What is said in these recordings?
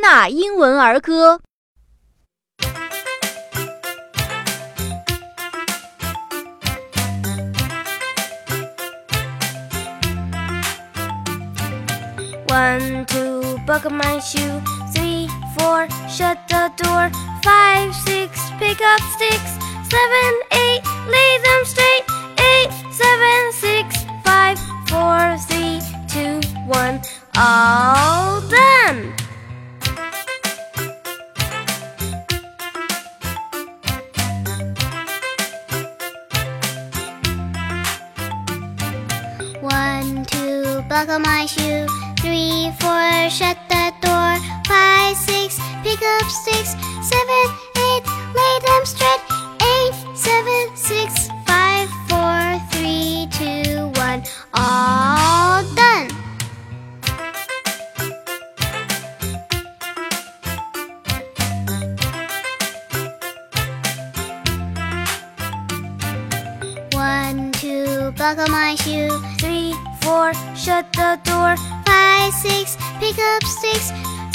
纳英文儿歌》。One, two, buckle my shoe. Three, four, shut the door. Five, six, pick up sticks. Seven, eight, lay them straight. Eight, seven, six, five, four, three, two, one. All done. One, two, buckle my shoe. Three, four, shut the door. Five, six, pick up sticks. Seven, eight, lay them straight. Eight, seven, six, five, four, three, two, one. All done. One, two, buckle my shoe. Three, Four, shut the door. Five, six, pick up sticks.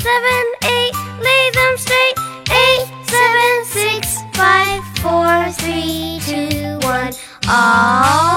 Seven, eight, lay them straight. Eight, seven, six, five, four, three, two, one. All.